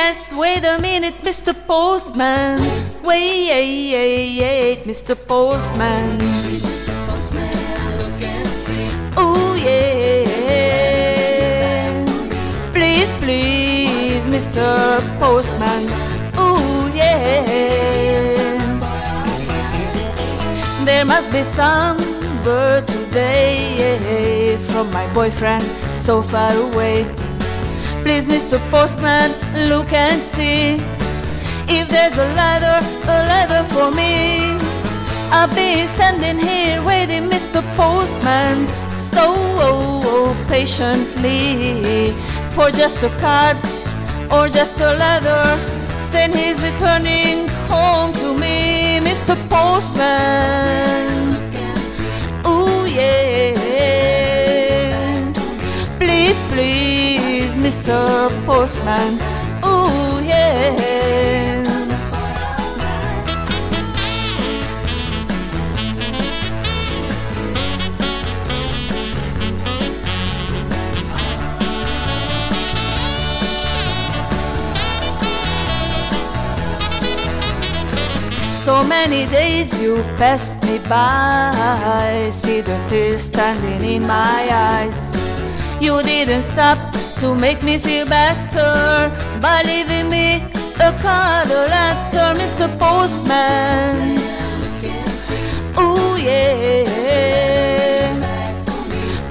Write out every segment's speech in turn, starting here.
yes, wait a minute, Mr. Postman. Wait, Mr. Postman. Oh yeah. Please, please, Mr. Postman. Oh yeah. There must be some bird today from my boyfriend so far away. Please, Mr. Postman, look and see if there's a letter, a letter for me. I'll be standing here waiting, Mr. Postman, so oh, oh, patiently for just a card or just a letter. Then he's returning home to me, Mr. Postman. Mr. Postman. Oh yeah. So many days you passed me by, see the tears standing in my eyes. You didn't stop to make me feel better by leaving me a card or letter, Mr. Postman. Ooh yeah.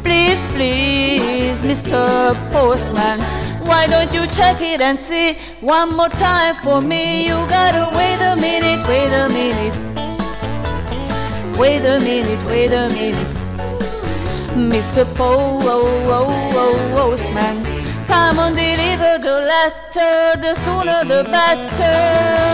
Please, please, Mr. Postman. Why don't you check it and see one more time for me? You gotta wait a minute, wait a minute. Wait a minute, wait a minute. Mr. Oh, oh, oh, Postman. Come on, deliver the letter, the sooner the better.